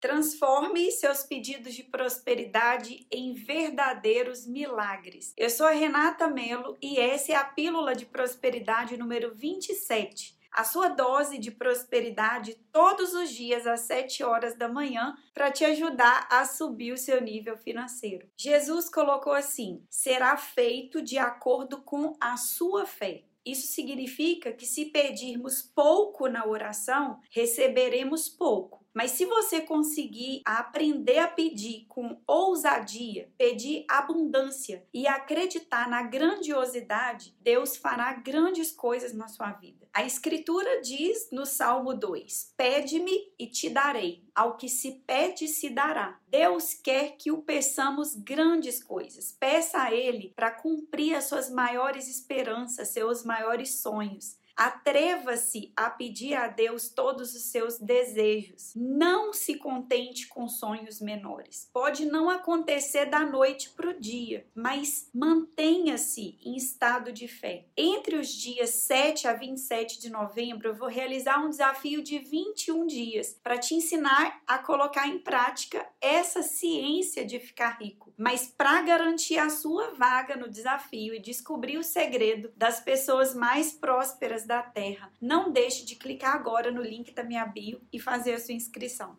Transforme seus pedidos de prosperidade em verdadeiros milagres. Eu sou a Renata Melo e essa é a Pílula de Prosperidade número 27. A sua dose de prosperidade todos os dias às 7 horas da manhã para te ajudar a subir o seu nível financeiro. Jesus colocou assim: será feito de acordo com a sua fé. Isso significa que se pedirmos pouco na oração, receberemos pouco. Mas se você conseguir aprender a pedir com ousadia, pedir abundância e acreditar na grandiosidade, Deus fará grandes coisas na sua vida. A Escritura diz no Salmo 2: Pede-me e te darei. Ao que se pede, se dará. Deus quer que o peçamos grandes coisas. Peça a Ele para cumprir as suas maiores esperanças, seus maiores sonhos. Atreva-se a pedir a Deus todos os seus desejos. Não se contente com sonhos menores. Pode não acontecer da noite para o dia, mas mantenha-se em estado de fé. Entre os dias 7 a 27 de novembro, eu vou realizar um desafio de 21 dias para te ensinar a colocar em prática essa ciência de ficar rico. Mas para garantir a sua vaga no desafio e descobrir o segredo das pessoas mais prósperas da Terra. Não deixe de clicar agora no link da minha bio e fazer a sua inscrição.